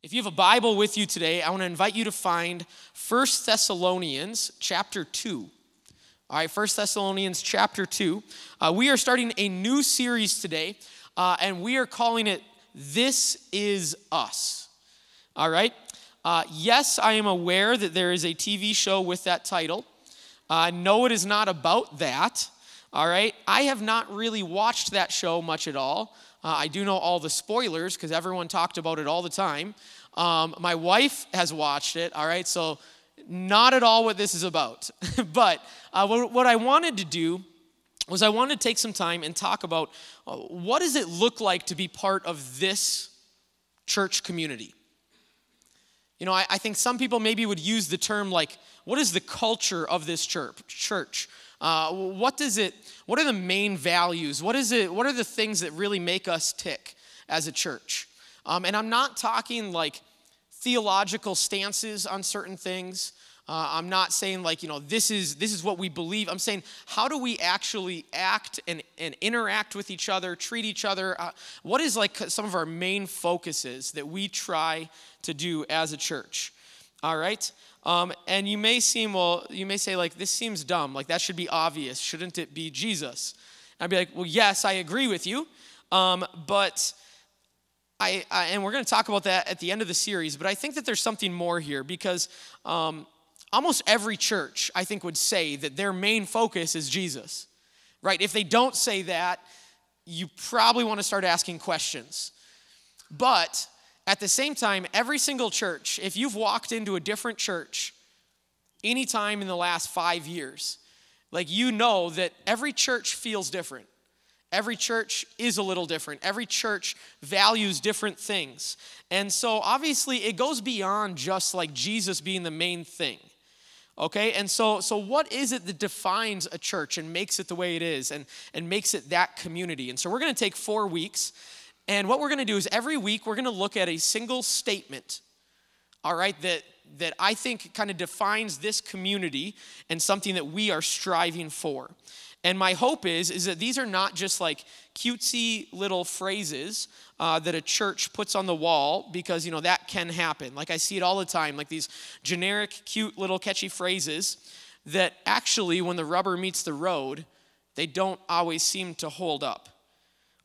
If you have a Bible with you today, I want to invite you to find 1 Thessalonians chapter 2. All right, 1 Thessalonians chapter 2. Uh, we are starting a new series today, uh, and we are calling it This Is Us. All right? Uh, yes, I am aware that there is a TV show with that title. Uh, no, it is not about that. All right? I have not really watched that show much at all. Uh, I do know all the spoilers because everyone talked about it all the time. Um, my wife has watched it, all right? So, not at all what this is about. but uh, what, what I wanted to do was I wanted to take some time and talk about uh, what does it look like to be part of this church community? You know, I, I, think some people maybe would use the term like, what is the culture of this church? Church. Uh, what does it? What are the main values? What is it? What are the things that really make us tick as a church? Um, and I'm not talking like theological stances on certain things. Uh, I'm not saying like you know this is this is what we believe. I'm saying how do we actually act and, and interact with each other, treat each other. Uh, what is like some of our main focuses that we try to do as a church? All right. Um, and you may seem, well, you may say, like, this seems dumb. Like, that should be obvious. Shouldn't it be Jesus? And I'd be like, well, yes, I agree with you. Um, but I, I, and we're going to talk about that at the end of the series, but I think that there's something more here because um, almost every church, I think, would say that their main focus is Jesus, right? If they don't say that, you probably want to start asking questions. But at the same time, every single church, if you've walked into a different church anytime in the last five years, like you know that every church feels different. Every church is a little different. Every church values different things. And so obviously it goes beyond just like Jesus being the main thing. Okay? And so so what is it that defines a church and makes it the way it is and and makes it that community? And so we're going to take 4 weeks and what we're going to do is every week we're going to look at a single statement, all right, that, that I think kind of defines this community and something that we are striving for. And my hope is, is that these are not just like cutesy little phrases uh, that a church puts on the wall because, you know, that can happen. Like I see it all the time, like these generic, cute little catchy phrases that actually, when the rubber meets the road, they don't always seem to hold up.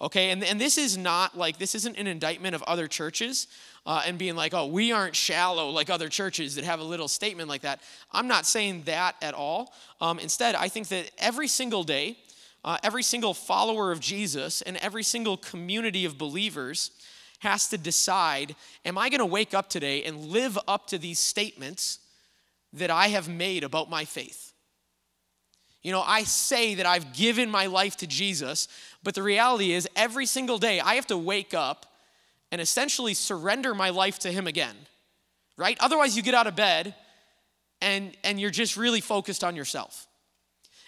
Okay, and, and this is not like, this isn't an indictment of other churches uh, and being like, oh, we aren't shallow like other churches that have a little statement like that. I'm not saying that at all. Um, instead, I think that every single day, uh, every single follower of Jesus and every single community of believers has to decide am I going to wake up today and live up to these statements that I have made about my faith? You know, I say that I've given my life to Jesus, but the reality is every single day I have to wake up and essentially surrender my life to Him again, right? Otherwise, you get out of bed and, and you're just really focused on yourself.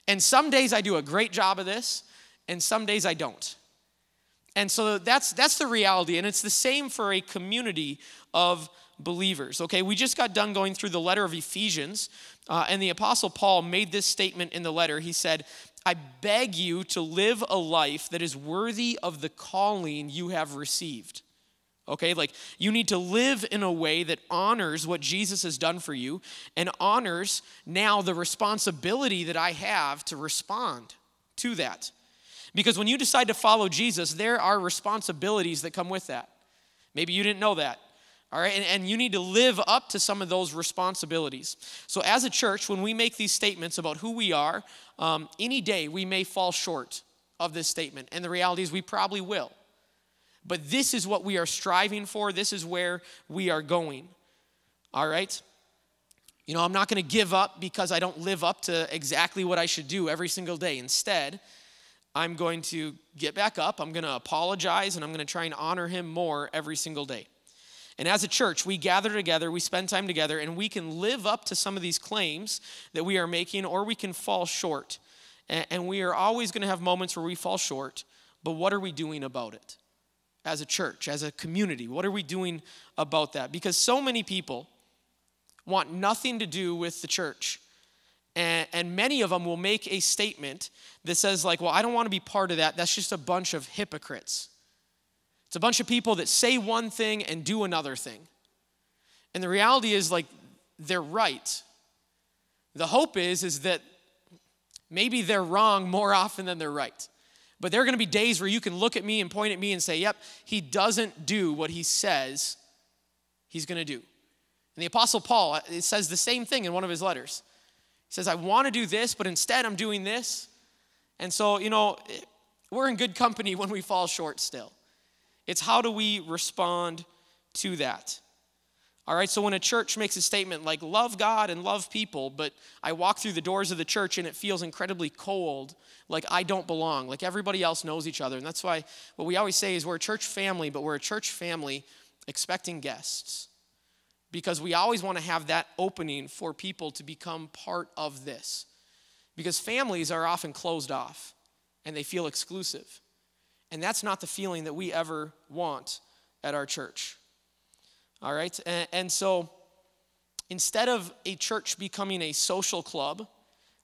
And some days I do a great job of this, and some days I don't. And so that's, that's the reality. And it's the same for a community of believers. Okay, we just got done going through the letter of Ephesians, uh, and the Apostle Paul made this statement in the letter. He said, I beg you to live a life that is worthy of the calling you have received. Okay, like you need to live in a way that honors what Jesus has done for you and honors now the responsibility that I have to respond to that. Because when you decide to follow Jesus, there are responsibilities that come with that. Maybe you didn't know that. All right, and, and you need to live up to some of those responsibilities. So, as a church, when we make these statements about who we are, um, any day we may fall short of this statement. And the reality is, we probably will. But this is what we are striving for, this is where we are going. All right? You know, I'm not going to give up because I don't live up to exactly what I should do every single day. Instead, I'm going to get back up, I'm going to apologize, and I'm going to try and honor him more every single day. And as a church, we gather together, we spend time together, and we can live up to some of these claims that we are making, or we can fall short. And we are always going to have moments where we fall short, but what are we doing about it? As a church, as a community, what are we doing about that? Because so many people want nothing to do with the church. And, many of them will make a statement that says, like, well, I don't want to be part of that. That's just a bunch of hypocrites. It's a bunch of people that say one thing and do another thing. And the reality is, like, they're right. The hope is, is that maybe they're wrong more often than they're right. But there are going to be days where you can look at me and point at me and say, yep, he doesn't do what he says he's going to do. And the Apostle Paul uh, it says the same thing in one of his letters. He says, I want to do this, but instead I'm doing this. And so, you know, eh, we're in good company when we fall short still. It's how do we respond to that? All right, so when a church makes a statement like, love God and love people, but I walk through the doors of the church and it feels incredibly cold, like I don't belong, like everybody else knows each other. And that's why what we always say is we're a church family, but we're a church family expecting guests because we always want to have that opening for people to become part of this. Because families are often closed off and they feel exclusive. And that's not the feeling that we ever want at our church. All right? And, and so instead of a church becoming a social club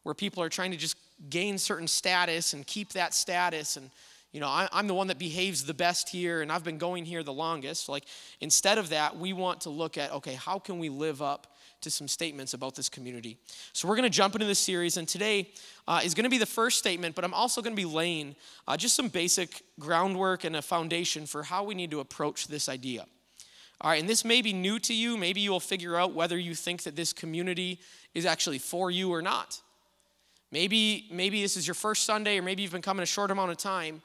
where people are trying to just gain certain status and keep that status and you know, I, am the one that behaves the best here and I've been going here the longest. Like, instead of that, we want to look at, okay, how can we live up to some statements about this community? So, we're going to jump into this series, and today uh, is going to be the first statement, but I'm also going to be laying uh, just some basic groundwork and a foundation for how we need to approach this idea. All right, and this may be new to you. Maybe you will figure out whether you think that this community is actually for you or not. Maybe, maybe this is your first Sunday, or maybe you've been coming a short amount of time,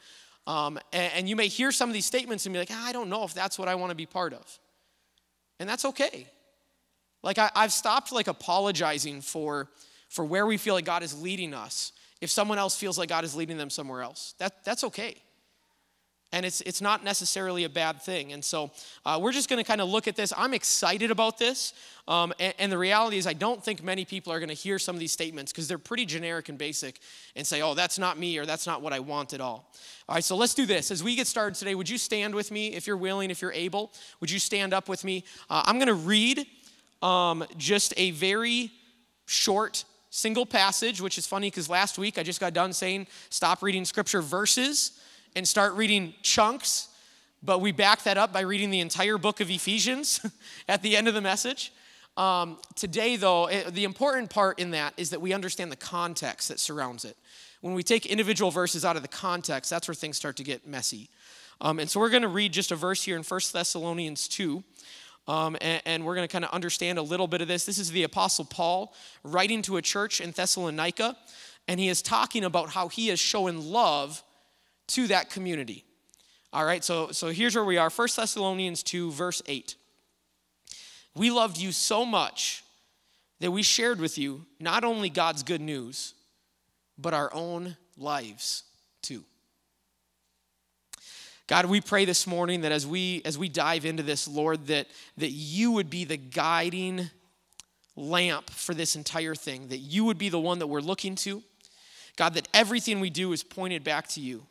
um, and, and, you may hear some of these statements and be like, ah, I don't know if that's what I want to be part of. And that's okay. Like I, I've stopped like apologizing for, for where we feel like God is leading us if someone else feels like God is leading them somewhere else. That, that's okay and it's, it's not necessarily a bad thing. And so uh, we're just going to kind of look at this. I'm excited about this. Um, and, and, the reality is, I don't think many people are going to hear some of these statements because they're pretty generic and basic and say, oh, that's not me or that's not what I want at all. All right, so let's do this. As we get started today, would you stand with me if you're willing, if you're able? Would you stand up with me? Uh, I'm going to read um, just a very short single passage, which is funny because last week I just got done saying stop reading scripture verses and start reading chunks, but we back that up by reading the entire book of Ephesians at the end of the message. Um, today, though, it, the important part in that is that we understand the context that surrounds it. When we take individual verses out of the context, that's where things start to get messy. Um, and so we're going to read just a verse here in 1 Thessalonians 2. Um, and, and, we're going to kind of understand a little bit of this. This is the Apostle Paul writing to a church in Thessalonica, and he is talking about how he is showing love to that community. All right, so, so here's where we are 1 Thessalonians 2, verse 8. We loved you so much that we shared with you not only God's good news, but our own lives too. God, we pray this morning that as we as we dive into this, Lord, that, that you would be the guiding lamp for this entire thing, that you would be the one that we're looking to. God, that everything we do is pointed back to you.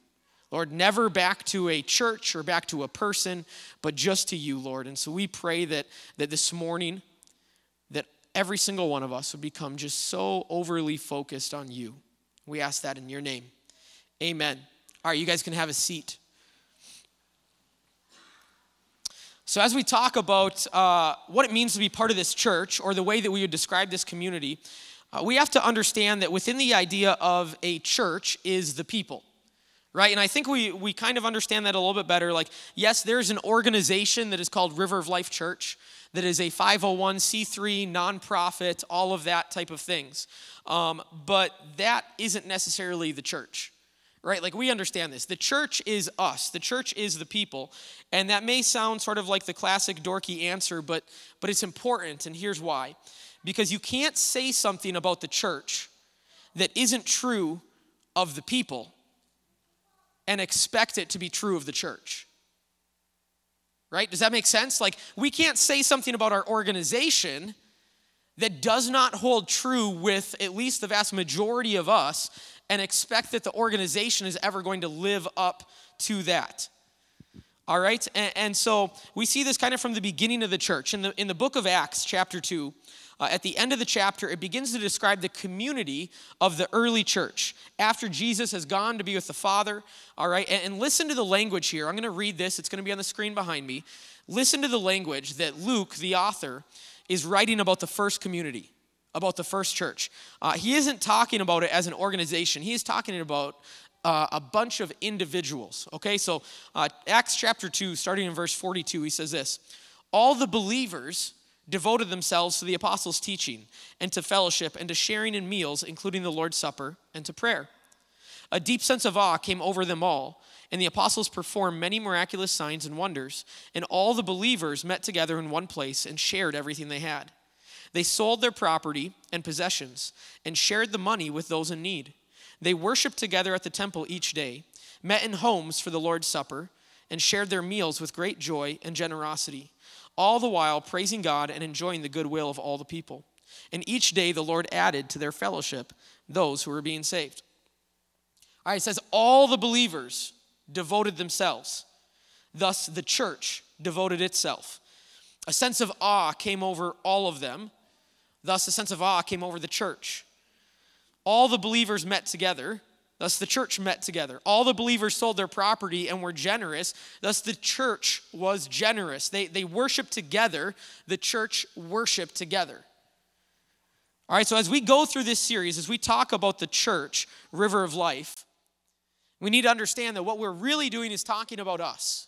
Lord, never back to a church or back to a person, but just to you, Lord. And so we pray that, that this morning, that every single one of us would become just so overly focused on you. We ask that in your name. Amen. All right, you guys can have a seat. So, as we talk about uh, what it means to be part of this church or the way that we would describe this community, uh, we have to understand that within the idea of a church is the people right? And I think we, we kind of understand that a little bit better. Like, yes, there's an organization that is called River of Life Church that is a 501c3 nonprofit, all of that type of things. Um, but that isn't necessarily the church, right? Like, we understand this. The church is us, the church is the people. And that may sound sort of like the classic dorky answer, but, but it's important. And here's why because you can't say something about the church that isn't true of the people and expect it to be true of the church. Right? Does that make sense? Like, we can't say something about our organization that does not hold true with at least the vast majority of us and expect that the organization is ever going to live up to that. All right? And, and, so we see this kind of from the beginning of the church. In the, in the book of Acts, chapter 2, uh, at the end of the chapter, it begins to describe the community of the early church after Jesus has gone to be with the Father. All right, and, and listen to the language here. I'm going to read this, it's going to be on the screen behind me. listen to the language that Luke, the author, is writing about the first community, about the first church. Uh, he isn't talking about it as an organization, he is talking about uh, a bunch of individuals. Okay, so uh, Acts chapter 2, starting in verse 42, he says this All the believers devoted themselves to the apostles' teaching and to fellowship and to sharing in meals, including the Lord's Supper and to prayer. A deep sense of awe came over them all, and the apostles performed many miraculous signs and wonders, and all the believers met together in one place and shared everything they had. They sold their property and possessions and shared the money with those in need. They worshiped together at the temple each day, met in homes for the Lord's Supper, and shared their meals with great joy and generosity, all the while praising God and enjoying the goodwill of all the people. And each day the Lord added to their fellowship those who were being saved. All right, it says all the believers devoted themselves. Thus, the church devoted itself. A sense of awe came over all of them. Thus, a sense of awe came over the church all the believers met together. Thus, the church met together. All the believers sold their property and were generous. Thus, the church was generous. They, they worshiped together. The church worshiped together. All right, so as we go through this series, as we talk about the church, River of Life, we need to understand that what we're really doing is talking about us.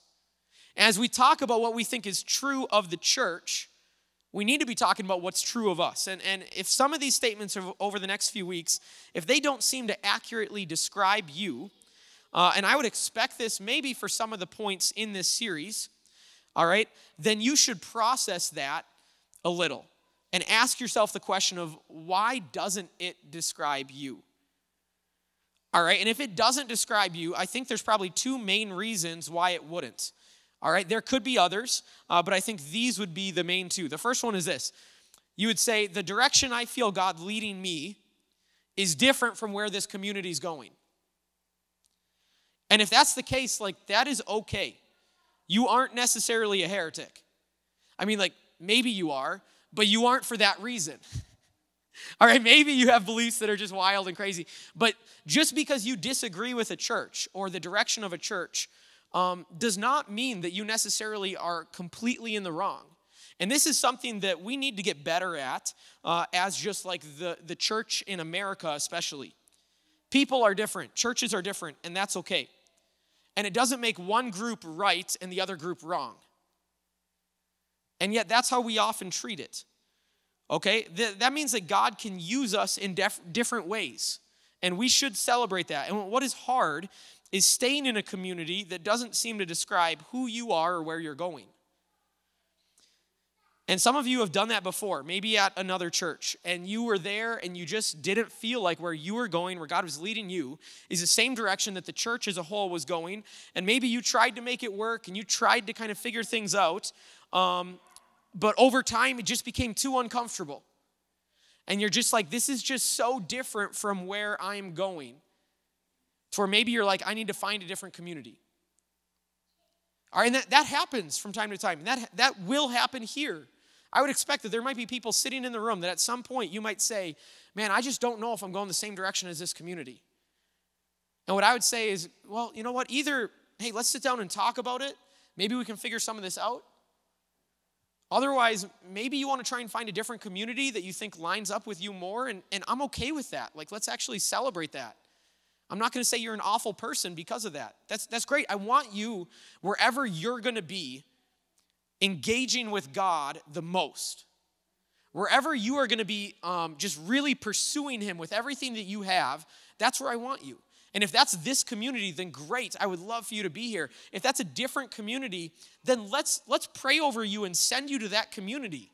As we talk about what we think is true of the church, we need to be talking about what's true of us. And, and if some of these statements over the next few weeks, if they don't seem to accurately describe you, uh, and I would expect this maybe for some of the points in this series, all right, then you should process that a little and ask yourself the question of why doesn't it describe you? All right, and if it doesn't describe you, I think there's probably two main reasons why it wouldn't. All right, there could be others, uh, but I think these would be the main two. The first one is this you would say, the direction I feel God leading me is different from where this community is going. And if that's the case, like, that is okay. You aren't necessarily a heretic. I mean, like, maybe you are, but you aren't for that reason. All right, maybe you have beliefs that are just wild and crazy, but just because you disagree with a church or the direction of a church um, does not mean that you necessarily are completely in the wrong. And this is something that we need to get better at uh, as just like the, the church in America, especially. People are different, churches are different, and that's okay. And it doesn't make one group right and the other group wrong. And yet, that's how we often treat it. Okay? Th- that means that God can use us in def- different ways. And we should celebrate that. And what is hard is staying in a community that doesn't seem to describe who you are or where you're going. And some of you have done that before, maybe at another church, and you were there and you just didn't feel like where you were going, where God was leading you, is the same direction that the church as a whole was going. And maybe you tried to make it work and you tried to kind of figure things out, um, but over time it just became too uncomfortable. And you're just like, this is just so different from where I'm going. To where maybe you're like, I need to find a different community. All right, and that, that happens from time to time. And that, that will happen here. I would expect that there might be people sitting in the room that at some point you might say, Man, I just don't know if I'm going the same direction as this community. And what I would say is, well, you know what? Either, hey, let's sit down and talk about it. Maybe we can figure some of this out. Otherwise, maybe you want to try and find a different community that you think lines up with you more, and, and I'm okay with that. Like, let's actually celebrate that. I'm not going to say you're an awful person because of that. That's, that's great. I want you, wherever you're going to be, engaging with God the most. Wherever you are going to be um, just really pursuing Him with everything that you have, that's where I want you. And if that's this community, then great. I would love for you to be here. If that's a different community, then let's let's pray over you and send you to that community.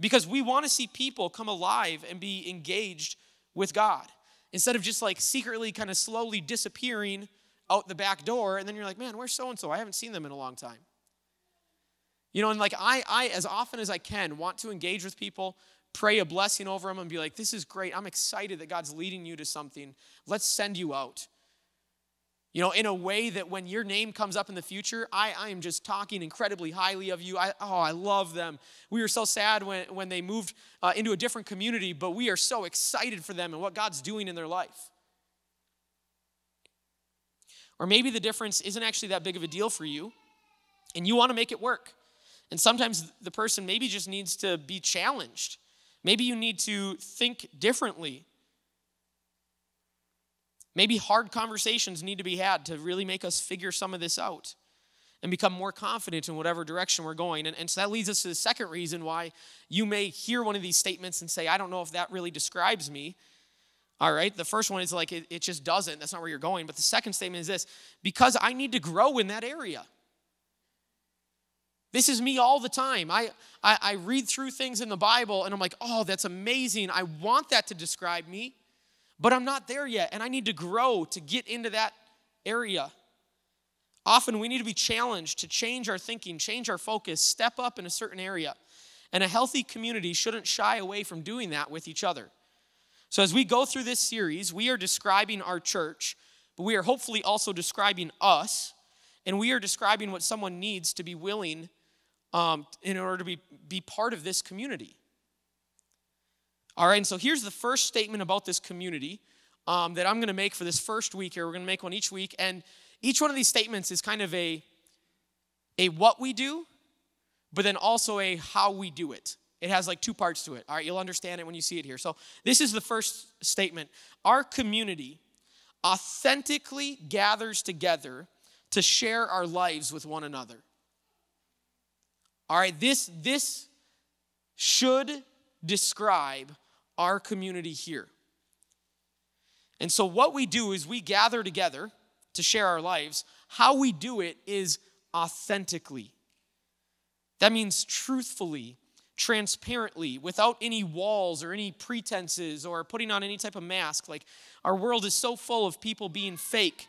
Because we want to see people come alive and be engaged with God instead of just like secretly kind of slowly disappearing out the back door and then you're like man where's so and so i haven't seen them in a long time. You know and like i i as often as i can want to engage with people pray a blessing over them and be like this is great. I'm excited that god's leading you to something. Let's send you out you know, in a way that when your name comes up in the future, I, I am just talking incredibly highly of you. I, oh, I love them. We were so sad when, when they moved uh, into a different community, but we are so excited for them and what God's doing in their life. Or maybe the difference isn't actually that big of a deal for you. and you want to make it work. And sometimes the person maybe just needs to be challenged. Maybe you need to think differently. Maybe hard conversations need to be had to really make us figure some of this out and become more confident in whatever direction we're going. And, and so that leads us to the second reason why you may hear one of these statements and say, I don't know if that really describes me. All right, the first one is like, it, it just doesn't. That's not where you're going. But the second statement is this because I need to grow in that area. This is me all the time. I, I, I, read through things in the Bible and I'm like, oh, that's amazing. I want that to describe me, but I'm not there yet. And I need to grow to get into that area. Often we need to be challenged to change our thinking, change our focus, step up in a certain area. And a healthy community shouldn't shy away from doing that with each other. So, as we go through this series, we are describing our church, but we are hopefully also describing us, and we are describing what someone needs to be willing um, in order to be, be part of this community. All right, and so here's the first statement about this community um, that I'm going to make for this first week here. We're going to make one each week, and each one of these statements is kind of a, a what we do, but then also a how we do it. It has like two parts to it. All right, you'll understand it when you see it here. So, this is the first statement. Our community authentically gathers together to share our lives with one another. All right, this this should describe our community here. And so what we do is we gather together to share our lives. How we do it is authentically. That means truthfully, transparently, without any walls or any pretenses or putting on any type of mask. Like our world is so full of people being fake,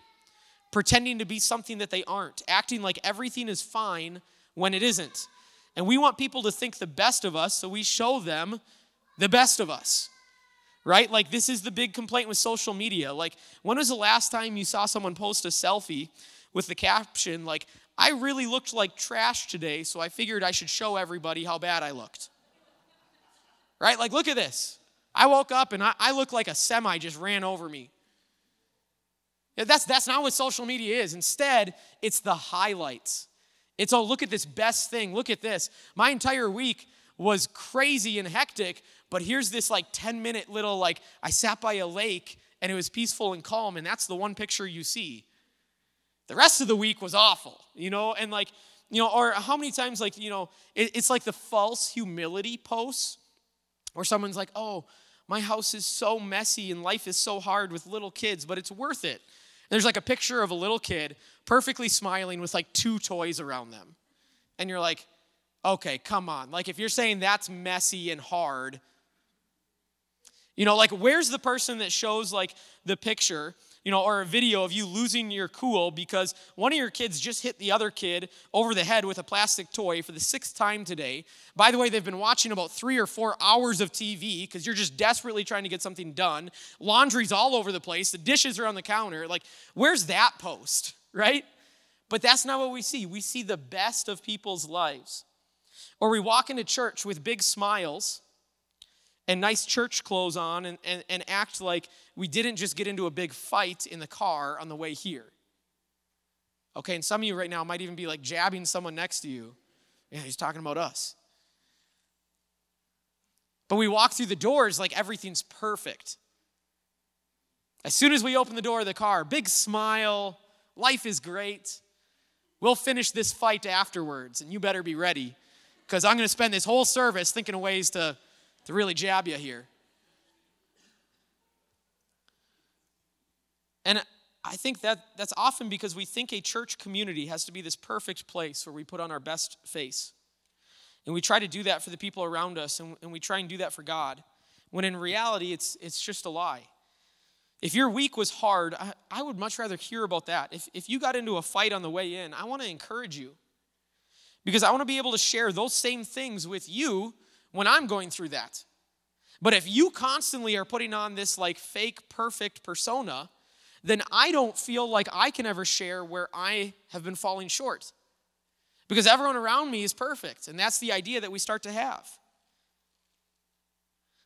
pretending to be something that they aren't, acting like everything is fine when it isn't. And we want people to think the best of us, so we show them the best of us right? Like, this is the big complaint with social media. Like, when was the last time you saw someone post a selfie with the caption, like, I really looked like trash today, so I figured I should show everybody how bad I looked? Right? Like, look at this. I woke up and I, I look like a semi just ran over me. That's, that's not what social media is. Instead, it's the highlights. It's, oh, look at this best thing. Look at this. My entire week was crazy and hectic, but here's this like 10 minute little, like, I sat by a lake and it was peaceful and calm, and that's the one picture you see. The rest of the week was awful, you know, and like, you know, or how many times, like, you know, it, it's like the false humility posts where someone's like, oh, my house is so messy and life is so hard with little kids, but it's worth it. And there's like a picture of a little kid perfectly smiling with like two toys around them. And you're like, okay, come on. Like, if you're saying that's messy and hard, you know, like where's the person that shows like the picture, you know, or a video of you losing your cool because one of your kids just hit the other kid over the head with a plastic toy for the sixth time today. By the way, they've been watching about three or four hours of TV because you're just desperately trying to get something done. Laundry's all over the place, the dishes are on the counter. Like, where's that post, right? But that's not what we see. We see the best of people's lives. Or we walk into church with big smiles and nice church clothes on and, and, and act like we didn't just get into a big fight in the car on the way here. Okay, and some of you right now might even be like jabbing someone next to you. Yeah, he's talking about us. But we walk through the doors like everything's perfect. As soon as we open the door of the car, big smile, life is great. We'll finish this fight afterwards, and you better be ready because I'm going to spend this whole service thinking of ways to to really jab you here. And I think that that's often because we think a church community has to be this perfect place where we put on our best face. And we try to do that for the people around us, and, and we try and do that for God. When in reality, it's, it's just a lie. If your week was hard, I, I would much rather hear about that. If, if you got into a fight on the way in, I want to encourage you. Because I want to be able to share those same things with you when I'm going through that. But if you constantly are putting on this like fake perfect persona, then I don't feel like I can ever share where I have been falling short. Because everyone around me is perfect, and that's the idea that we start to have.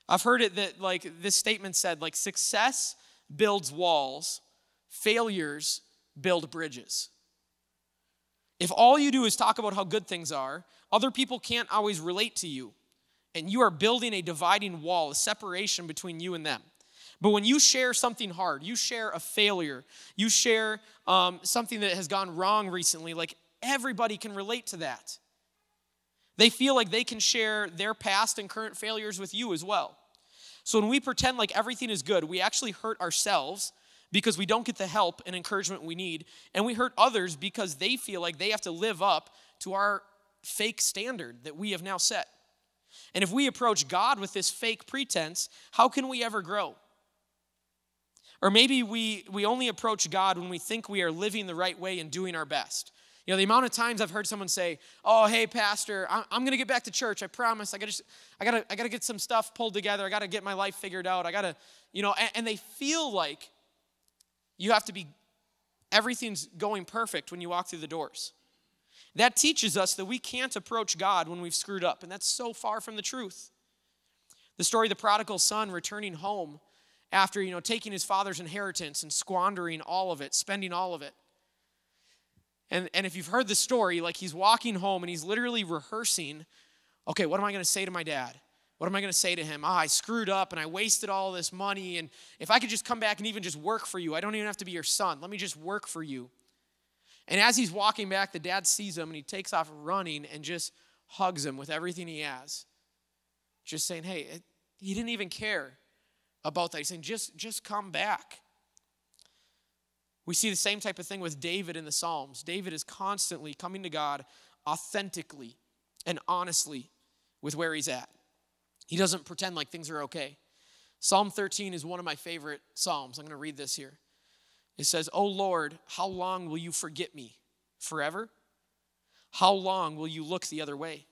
I've heard it that like this statement said like success builds walls, failures build bridges. If all you do is talk about how good things are, other people can't always relate to you. And you are building a dividing wall, a separation between you and them. But when you share something hard, you share a failure, you share um, something that has gone wrong recently, like everybody can relate to that. They feel like they can share their past and current failures with you as well. So when we pretend like everything is good, we actually hurt ourselves because we don't get the help and encouragement we need, and we hurt others because they feel like they have to live up to our fake standard that we have now set. And if we approach God with this fake pretense, how can we ever grow? Or maybe we, we only approach God when we think we are living the right way and doing our best. You know, the amount of times I've heard someone say, "Oh, hey, pastor, I'm, I'm going to get back to church. I promise. I got to, I got to, I got to get some stuff pulled together. I got to get my life figured out. I got to, you know." And, and they feel like you have to be, everything's going perfect when you walk through the doors. That teaches us that we can't approach God when we've screwed up, and that's so far from the truth. The story of the prodigal son returning home after you know taking his father's inheritance and squandering all of it spending all of it. And, and if you've heard the story like he's walking home and he's literally rehearsing okay what am i going to say to my dad? What am i going to say to him? Ah, i screwed up and i wasted all this money and if i could just come back and even just work for you i don't even have to be your son. Let me just work for you and as he's walking back the dad sees him and he takes off running and just hugs him with everything he has just saying hey he didn't even care about that. He's saying, just, just come back. We see the same type of thing with David in the Psalms. David is constantly coming to God authentically and honestly with where he's at. He doesn't pretend like things are okay. Psalm 13 is one of my favorite Psalms. I'm going to read this here. It says, Oh Lord, how long will you forget me? Forever? How long will you look the other way?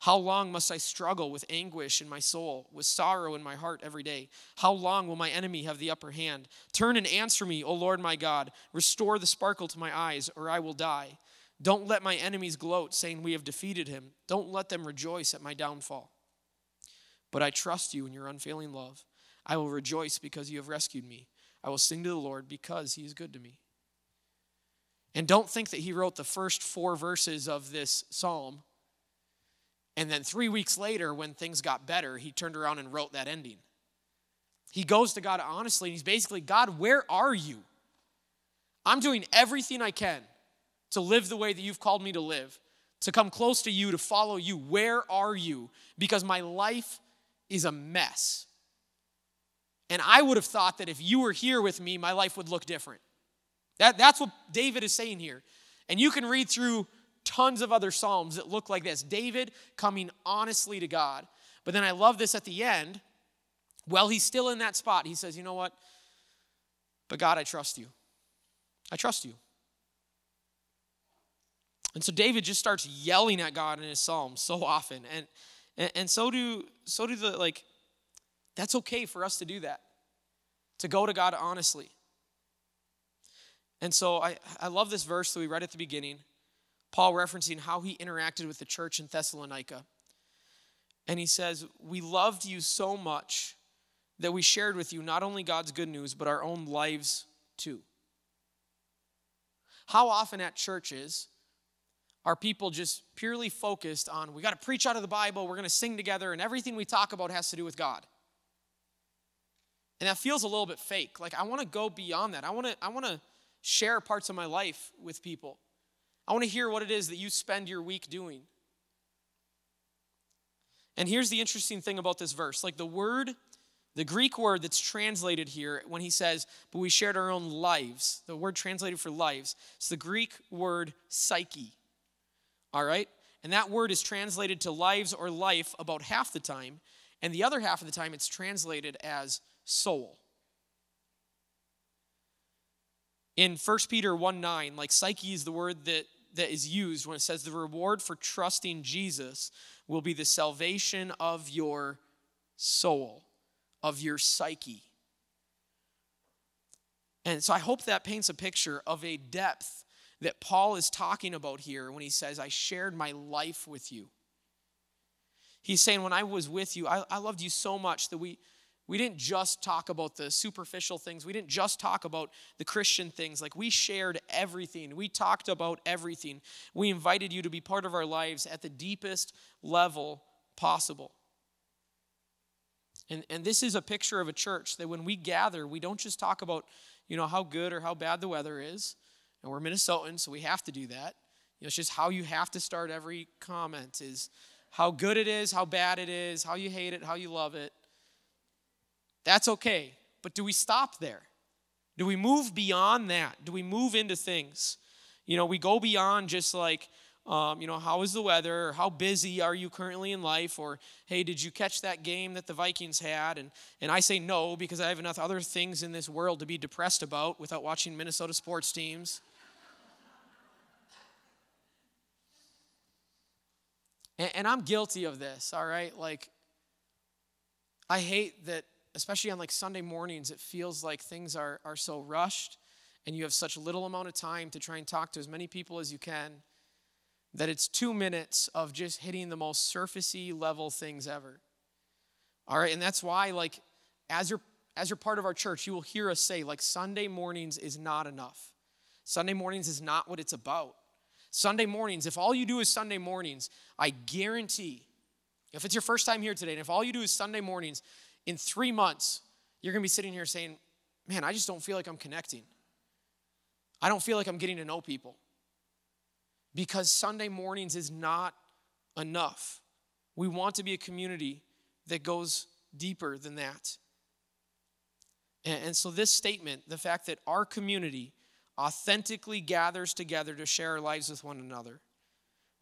How long must I struggle with anguish in my soul, with sorrow in my heart every day? How long will my enemy have the upper hand? Turn and answer me, O Lord my God. Restore the sparkle to my eyes, or I will die. Don't let my enemies gloat, saying, We have defeated him. Don't let them rejoice at my downfall. But I trust you in your unfailing love. I will rejoice because you have rescued me. I will sing to the Lord because he is good to me. And don't think that he wrote the first four verses of this psalm and then three weeks later, when things got better, he turned around and wrote that ending. He goes to God honestly, and he's basically, God, where are you? I'm doing everything I can to live the way that you've called me to live, to come close to you, to follow you. Where are you? Because my life is a mess. And I would have thought that if you were here with me, my life would look different. That, that's what David is saying here. And you can read through tons of other Psalms that look like this David coming honestly to God. But then I love this at the end. While he's still in that spot, he says, You know what? But God, I trust you. I trust you. And so David just starts yelling at God in his Psalms so often. And, and, and so do so do the like, that's okay for us to do that. To go to God honestly. And so I, I love this verse that we read at the beginning. Paul referencing how he interacted with the church in Thessalonica. And he says, We loved you so much that we shared with you not only God's good news, but our own lives too. How often at churches are people just purely focused on we got to preach out of the Bible, we're going to sing together, and everything we talk about has to do with God? And that feels a little bit fake. Like I want to go beyond that. I want to I want to share parts of my life with people. I want to hear what it is that you spend your week doing. And here's the interesting thing about this verse like the word, the Greek word that's translated here when he says, but we shared our own lives, the word translated for lives, it's the Greek word psyche. All right? And that word is translated to lives or life about half the time, and the other half of the time it's translated as soul. In 1 Peter 1 9, like psyche is the word that that is used when it says the reward for trusting Jesus will be the salvation of your soul, of your psyche. And so I hope that paints a picture of a depth that Paul is talking about here when he says, I shared my life with you. He's saying, when I was with you, I, I loved you so much that we, We didn't just talk about the superficial things. We didn't just talk about the Christian things. Like we shared everything. We talked about everything. We invited you to be part of our lives at the deepest level possible. And, and this is a picture of a church that when we gather, we don't just talk about, you know, how good or how bad the weather is. And we're Minnesotans, so we have to do that. You know, it's just how you have to start every comment is how good it is, how bad it is, how you hate it, how you love it. That's okay. But do we stop there? Do we move beyond that? Do we move into things? You know, we go beyond just like, um, you know, how is the weather? Or how busy are you currently in life? Or, hey, did you catch that game that the Vikings had? And, and I say no because I have enough other things in this world to be depressed about without watching Minnesota sports teams. and, and I'm guilty of this, all right? Like, I hate that, especially on like Sunday mornings, it feels like things are, are so rushed and you have such little amount of time to try and talk to as many people as you can that it's two minutes of just hitting the most surfacey level things ever. All right, and that's why, like, as you're as you're part of our church, you will hear us say, like, Sunday mornings is not enough. Sunday mornings is not what it's about. Sunday mornings, if all you do is Sunday mornings, I guarantee, if it's your first time here today, and if all you do is Sunday mornings, in three months, you're gonna be sitting here saying, Man, I just don't feel like I'm connecting. I don't feel like I'm getting to know people because Sunday mornings is not enough. We want to be a community that goes deeper than that. And, so, this statement, the fact that our community authentically gathers together to share our lives with one another.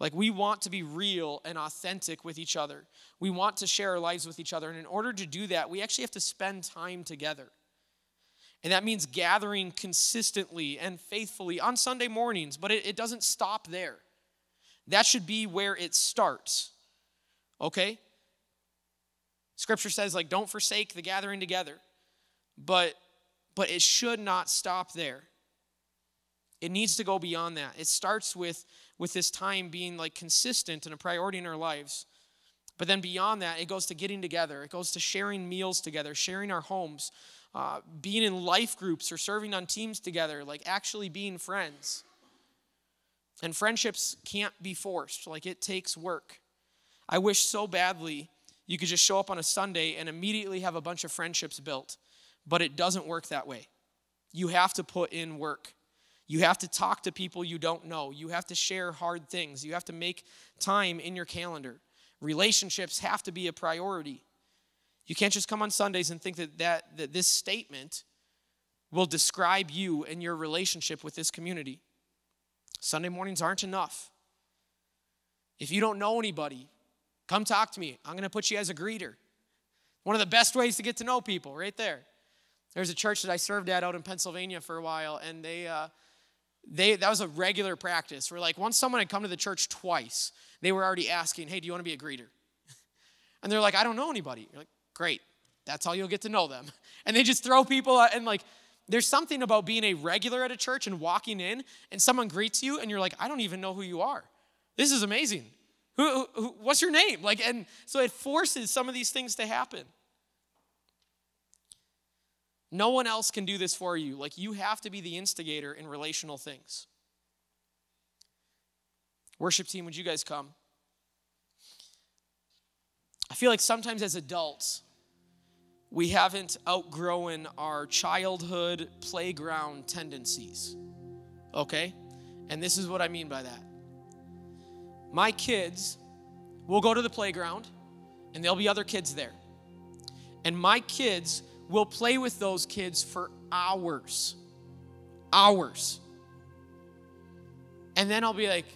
Like, we want to be real and authentic with each other. We want to share our lives with each other. And in order to do that, we actually have to spend time together. And that means gathering consistently and faithfully on Sunday mornings, but it, it doesn't stop there. That should be where it starts. Okay? Scripture says, like, don't forsake the gathering together. But but it should not stop there. It needs to go beyond that. It starts with, with this time being like consistent and a priority in our lives. But then beyond that, it goes to getting together. It goes to sharing meals together, sharing our homes, uh, being in life groups or serving on teams together, like actually being friends. And friendships can't be forced, like it takes work. I wish so badly you could just show up on a Sunday and immediately have a bunch of friendships built, but it doesn't work that way. You have to put in work. You have to talk to people you don't know. You have to share hard things. You have to make time in your calendar. Relationships have to be a priority. You can't just come on Sundays and think that, that, that this statement will describe you and your relationship with this community. Sunday mornings aren't enough. If you don't know anybody, come talk to me. I'm going to put you as a greeter. One of the best ways to get to know people, right there. There's a church that I served at out in Pennsylvania for a while, and they, uh, they that was a regular practice. Where like once someone had come to the church twice, they were already asking, "Hey, do you want to be a greeter?" And they're like, "I don't know anybody." You're like, Great. That's how you'll get to know them. And they just throw people out, and like, there's something about being a regular at a church and walking in, and someone greets you, and you're like, I don't even know who you are. This is amazing. Who, who, what's your name? Like, and so it forces some of these things to happen. No one else can do this for you. Like, you have to be the instigator in relational things. Worship team, would you guys come? I feel like sometimes as adults, we haven't outgrown our childhood playground tendencies. Okay? And this is what I mean by that. My kids will go to the playground, and there'll be other kids there. And my kids will play with those kids for hours. Hours. And then I'll be like,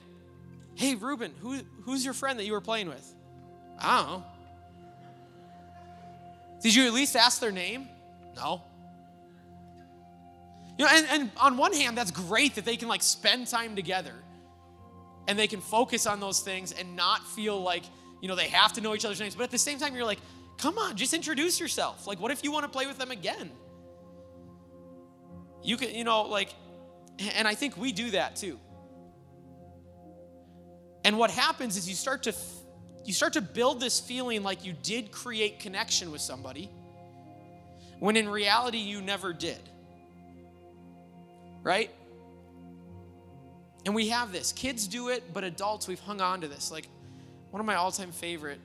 hey, Ruben, who, who's your friend that you were playing with? I don't know. Did you at least ask their name? No. You know, and, and on one hand, that's great that they can like spend time together and they can focus on those things and not feel like, you know, they have to know each other's names. But at the same time, you're like, come on, just introduce yourself. Like, what if you want to play with them again? You can, you know, like, and I think we do that too. And what happens is you start to you start to build this feeling like you did create connection with somebody, when in reality you never did. Right? And we have this. Kids do it, but adults, we've hung on to this. Like one of my all time favorite,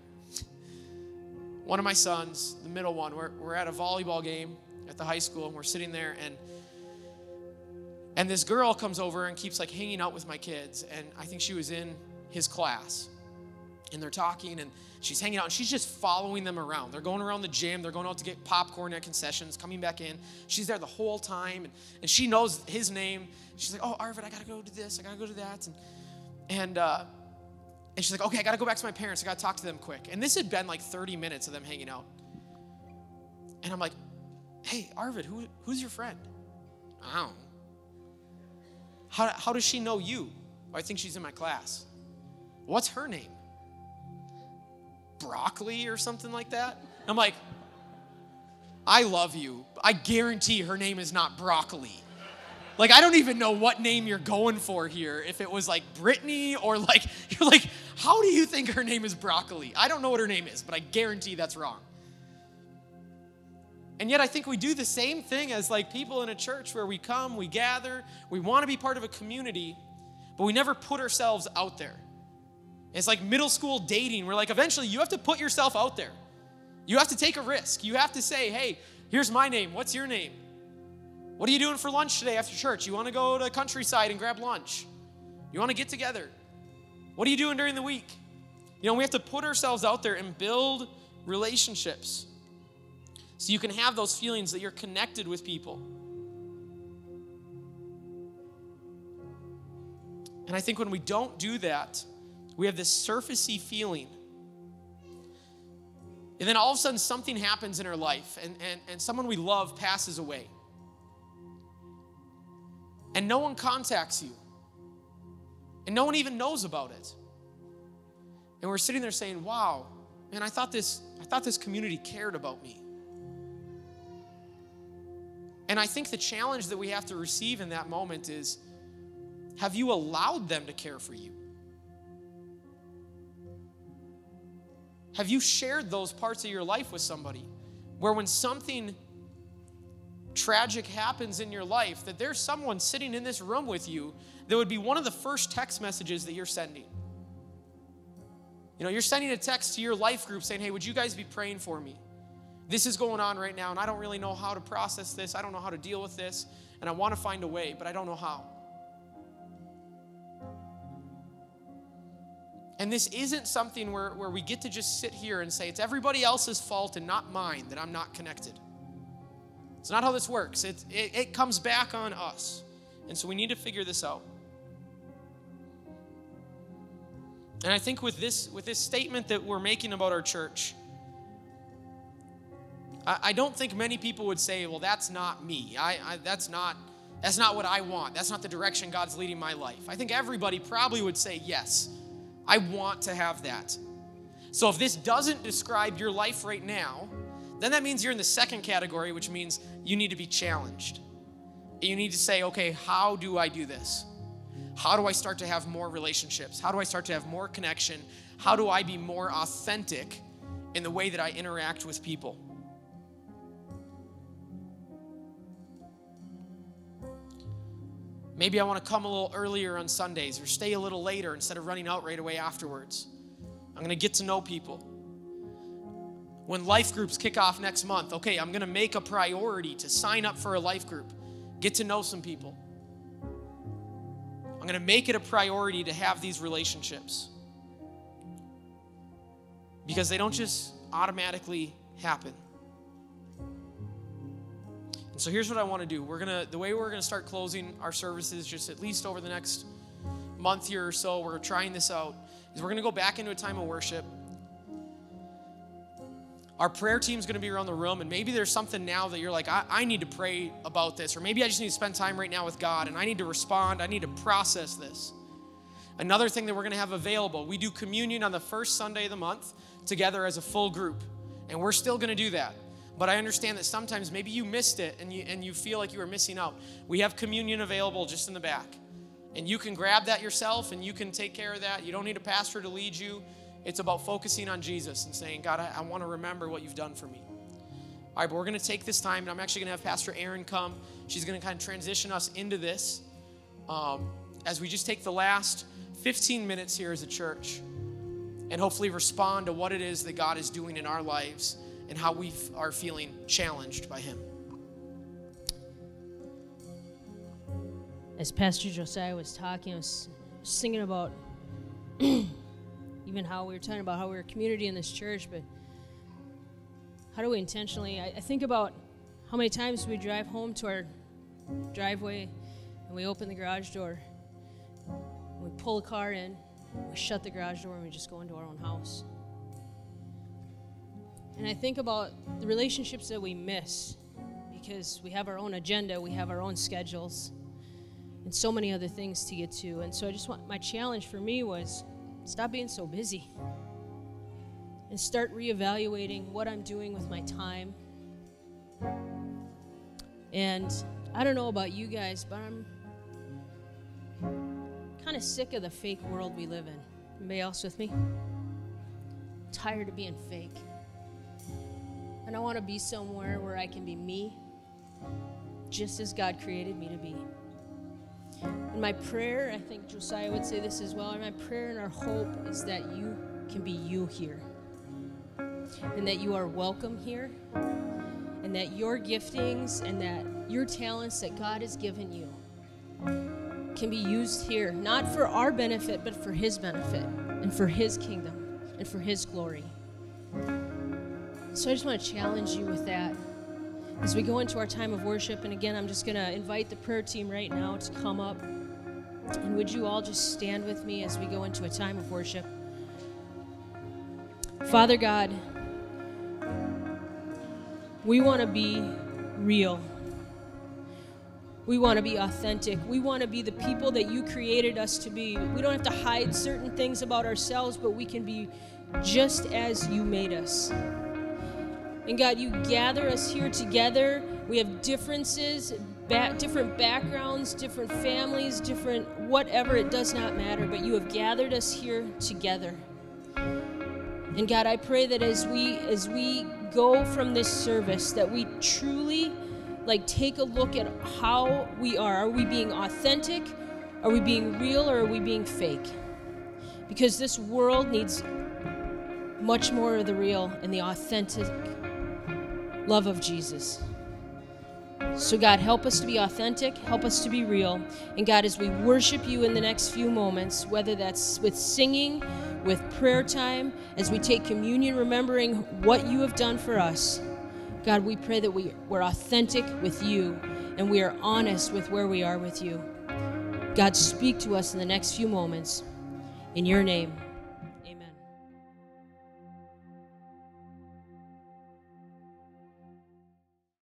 one of my sons, the middle one, we're, we're at a volleyball game at the high school and we're sitting there and and this girl comes over and keeps like hanging out with my kids and i think she was in his class. And they're talking and she's hanging out and she's just following them around. They're going around the gym they're going out to get popcorn at concessions coming back in. She's there the whole time and, and she knows his name. She's like oh arvid i gotta go to this i gotta go to that. And and uh, and she's like okay i gotta go back to my parents. I gotta talk to them quick. And this had been like 30 minutes of them hanging out. And i'm like hey arvid who, who's your friend? I don't know how, how does she know you? Well, i think she's in my class. What's her name? Broccoli or something like that? I'm like, I love you. I guarantee her name is not broccoli. Like, I don't even know what name you're going for here. If it was like Brittany or like, you're like, how do you think her name is broccoli? I don't know what her name is, but I guarantee that's wrong. And yet, I think we do the same thing as like people in a church where we come, we gather, we want to be part of a community, but we never put ourselves out there. It's like middle school dating, where like eventually you have to put yourself out there. You have to take a risk. You have to say, hey, here's my name. What's your name? What are you doing for lunch today after church? You want to go to the countryside and grab lunch? You want to get together? What are you doing during the week? You know, we have to put ourselves out there and build relationships so you can have those feelings that you're connected with people. And I think when we don't do that, we have this surfacey feeling. And then all of a sudden, something happens in our life, and, and, and someone we love passes away. And no one contacts you, and no one even knows about it. And we're sitting there saying, Wow, man, I thought this, I thought this community cared about me. And I think the challenge that we have to receive in that moment is have you allowed them to care for you? Have you shared those parts of your life with somebody where when something tragic happens in your life, that there's someone sitting in this room with you that would be one of the first text messages that you're sending? You know, you're sending a text to your life group saying, hey, would you guys be praying for me? This is going on right now, and I don't really know how to process this. I don't know how to deal with this, and I want to find a way, but I don't know how. And this isn't something where, where we get to just sit here and say, it's everybody else's fault and not mine that I'm not connected. It's not how this works. It, it, it comes back on us. And so we need to figure this out. And I think with this, with this statement that we're making about our church, I, I don't think many people would say, well, that's not me. I, I, that's, not, that's not what I want. That's not the direction God's leading my life. I think everybody probably would say, yes, I want to have that. So if this doesn't describe your life right now, then that means you're in the second category, which means you need to be challenged. You need to say, okay, how do I do this? How do I start to have more relationships? How do I start to have more connection? How do I be more authentic in the way that I interact with people? Maybe I want to come a little earlier on Sundays or stay a little later instead of running out right away afterwards. I'm going to get to know people. When life groups kick off next month, okay, I'm going to make a priority to sign up for a life group, get to know some people. I'm going to make it a priority to have these relationships because they don't just automatically happen And so here's what I want to do. We're gonna the way we're gonna start closing our services, just at least over the next month here or so, we're trying this out, is we're gonna go back into a time of worship. Our prayer team's gonna be around the room, and maybe there's something now that you're like, I, I need to pray about this, or maybe I just need to spend time right now with God and I need to respond, I need to process this. Another thing that we're gonna have available, we do communion on the first Sunday of the month together as a full group, and we're still gonna do that. But I understand that sometimes maybe you missed it and you, and you feel like you were missing out. We have communion available just in the back. And you can grab that yourself and you can take care of that. You don't need a pastor to lead you. It's about focusing on Jesus and saying, God, I, I want to remember what you've done for me. All right, but we're going to take this time, and I'm actually going to have Pastor Erin come. She's going to kind of transition us into this um, as we just take the last 15 minutes here as a church and hopefully respond to what it is that God is doing in our lives and how we are feeling challenged by Him. As Pastor Josiah was talking, I was singing about even how we were talking about how we we're a community in this church, but how do we intentionally? I, I think about how many times we drive home to our driveway and we open the garage door, we pull the car in, we shut the garage door, and we just go into our own house. And I think about the relationships that we miss because we have our own agenda, we have our own schedules, and so many other things to get to. And so I just want my challenge for me was stop being so busy and start reevaluating what I'm doing with my time. And I don't know about you guys, but I'm kind of sick of the fake world we live in. Anybody else with me? tired of being fake. And I want to be somewhere where I can be me, just as God created me to be. And my prayer, I think Josiah would say this as well, and my prayer and our hope is that you can be you here. And that you are welcome here. And that your giftings and that your talents that God has given you can be used here, not for our benefit, but for His benefit and for His kingdom and for His glory. So I just want to challenge you with that as we go into our time of worship. And again, I'm just going to invite the prayer team right now to come up. And would you all just stand with me as we go into a time of worship? Father God, we want to be real. We want to be authentic. We want to be the people that you created us to be. We don't have to hide certain things about ourselves, but we can be just as you made us. And God, you gather us here together. We have differences, ba- different backgrounds, different families, different whatever, it does not matter, but you have gathered us here together. And God, I pray that as we as we go from this service that we truly like take a look at how we are. Are we being authentic? Are we being real or are we being fake? Because this world needs much more of the real and the authentic love of Jesus. So, God, help us to be authentic, help us to be real. And, God, as we worship you in the next few moments, whether that's with singing, with prayer time, as we take communion, remembering what you have done for us, God, we pray that we, we're authentic with you and we are honest with where we are with you. God, speak to us in the next few moments. In your name.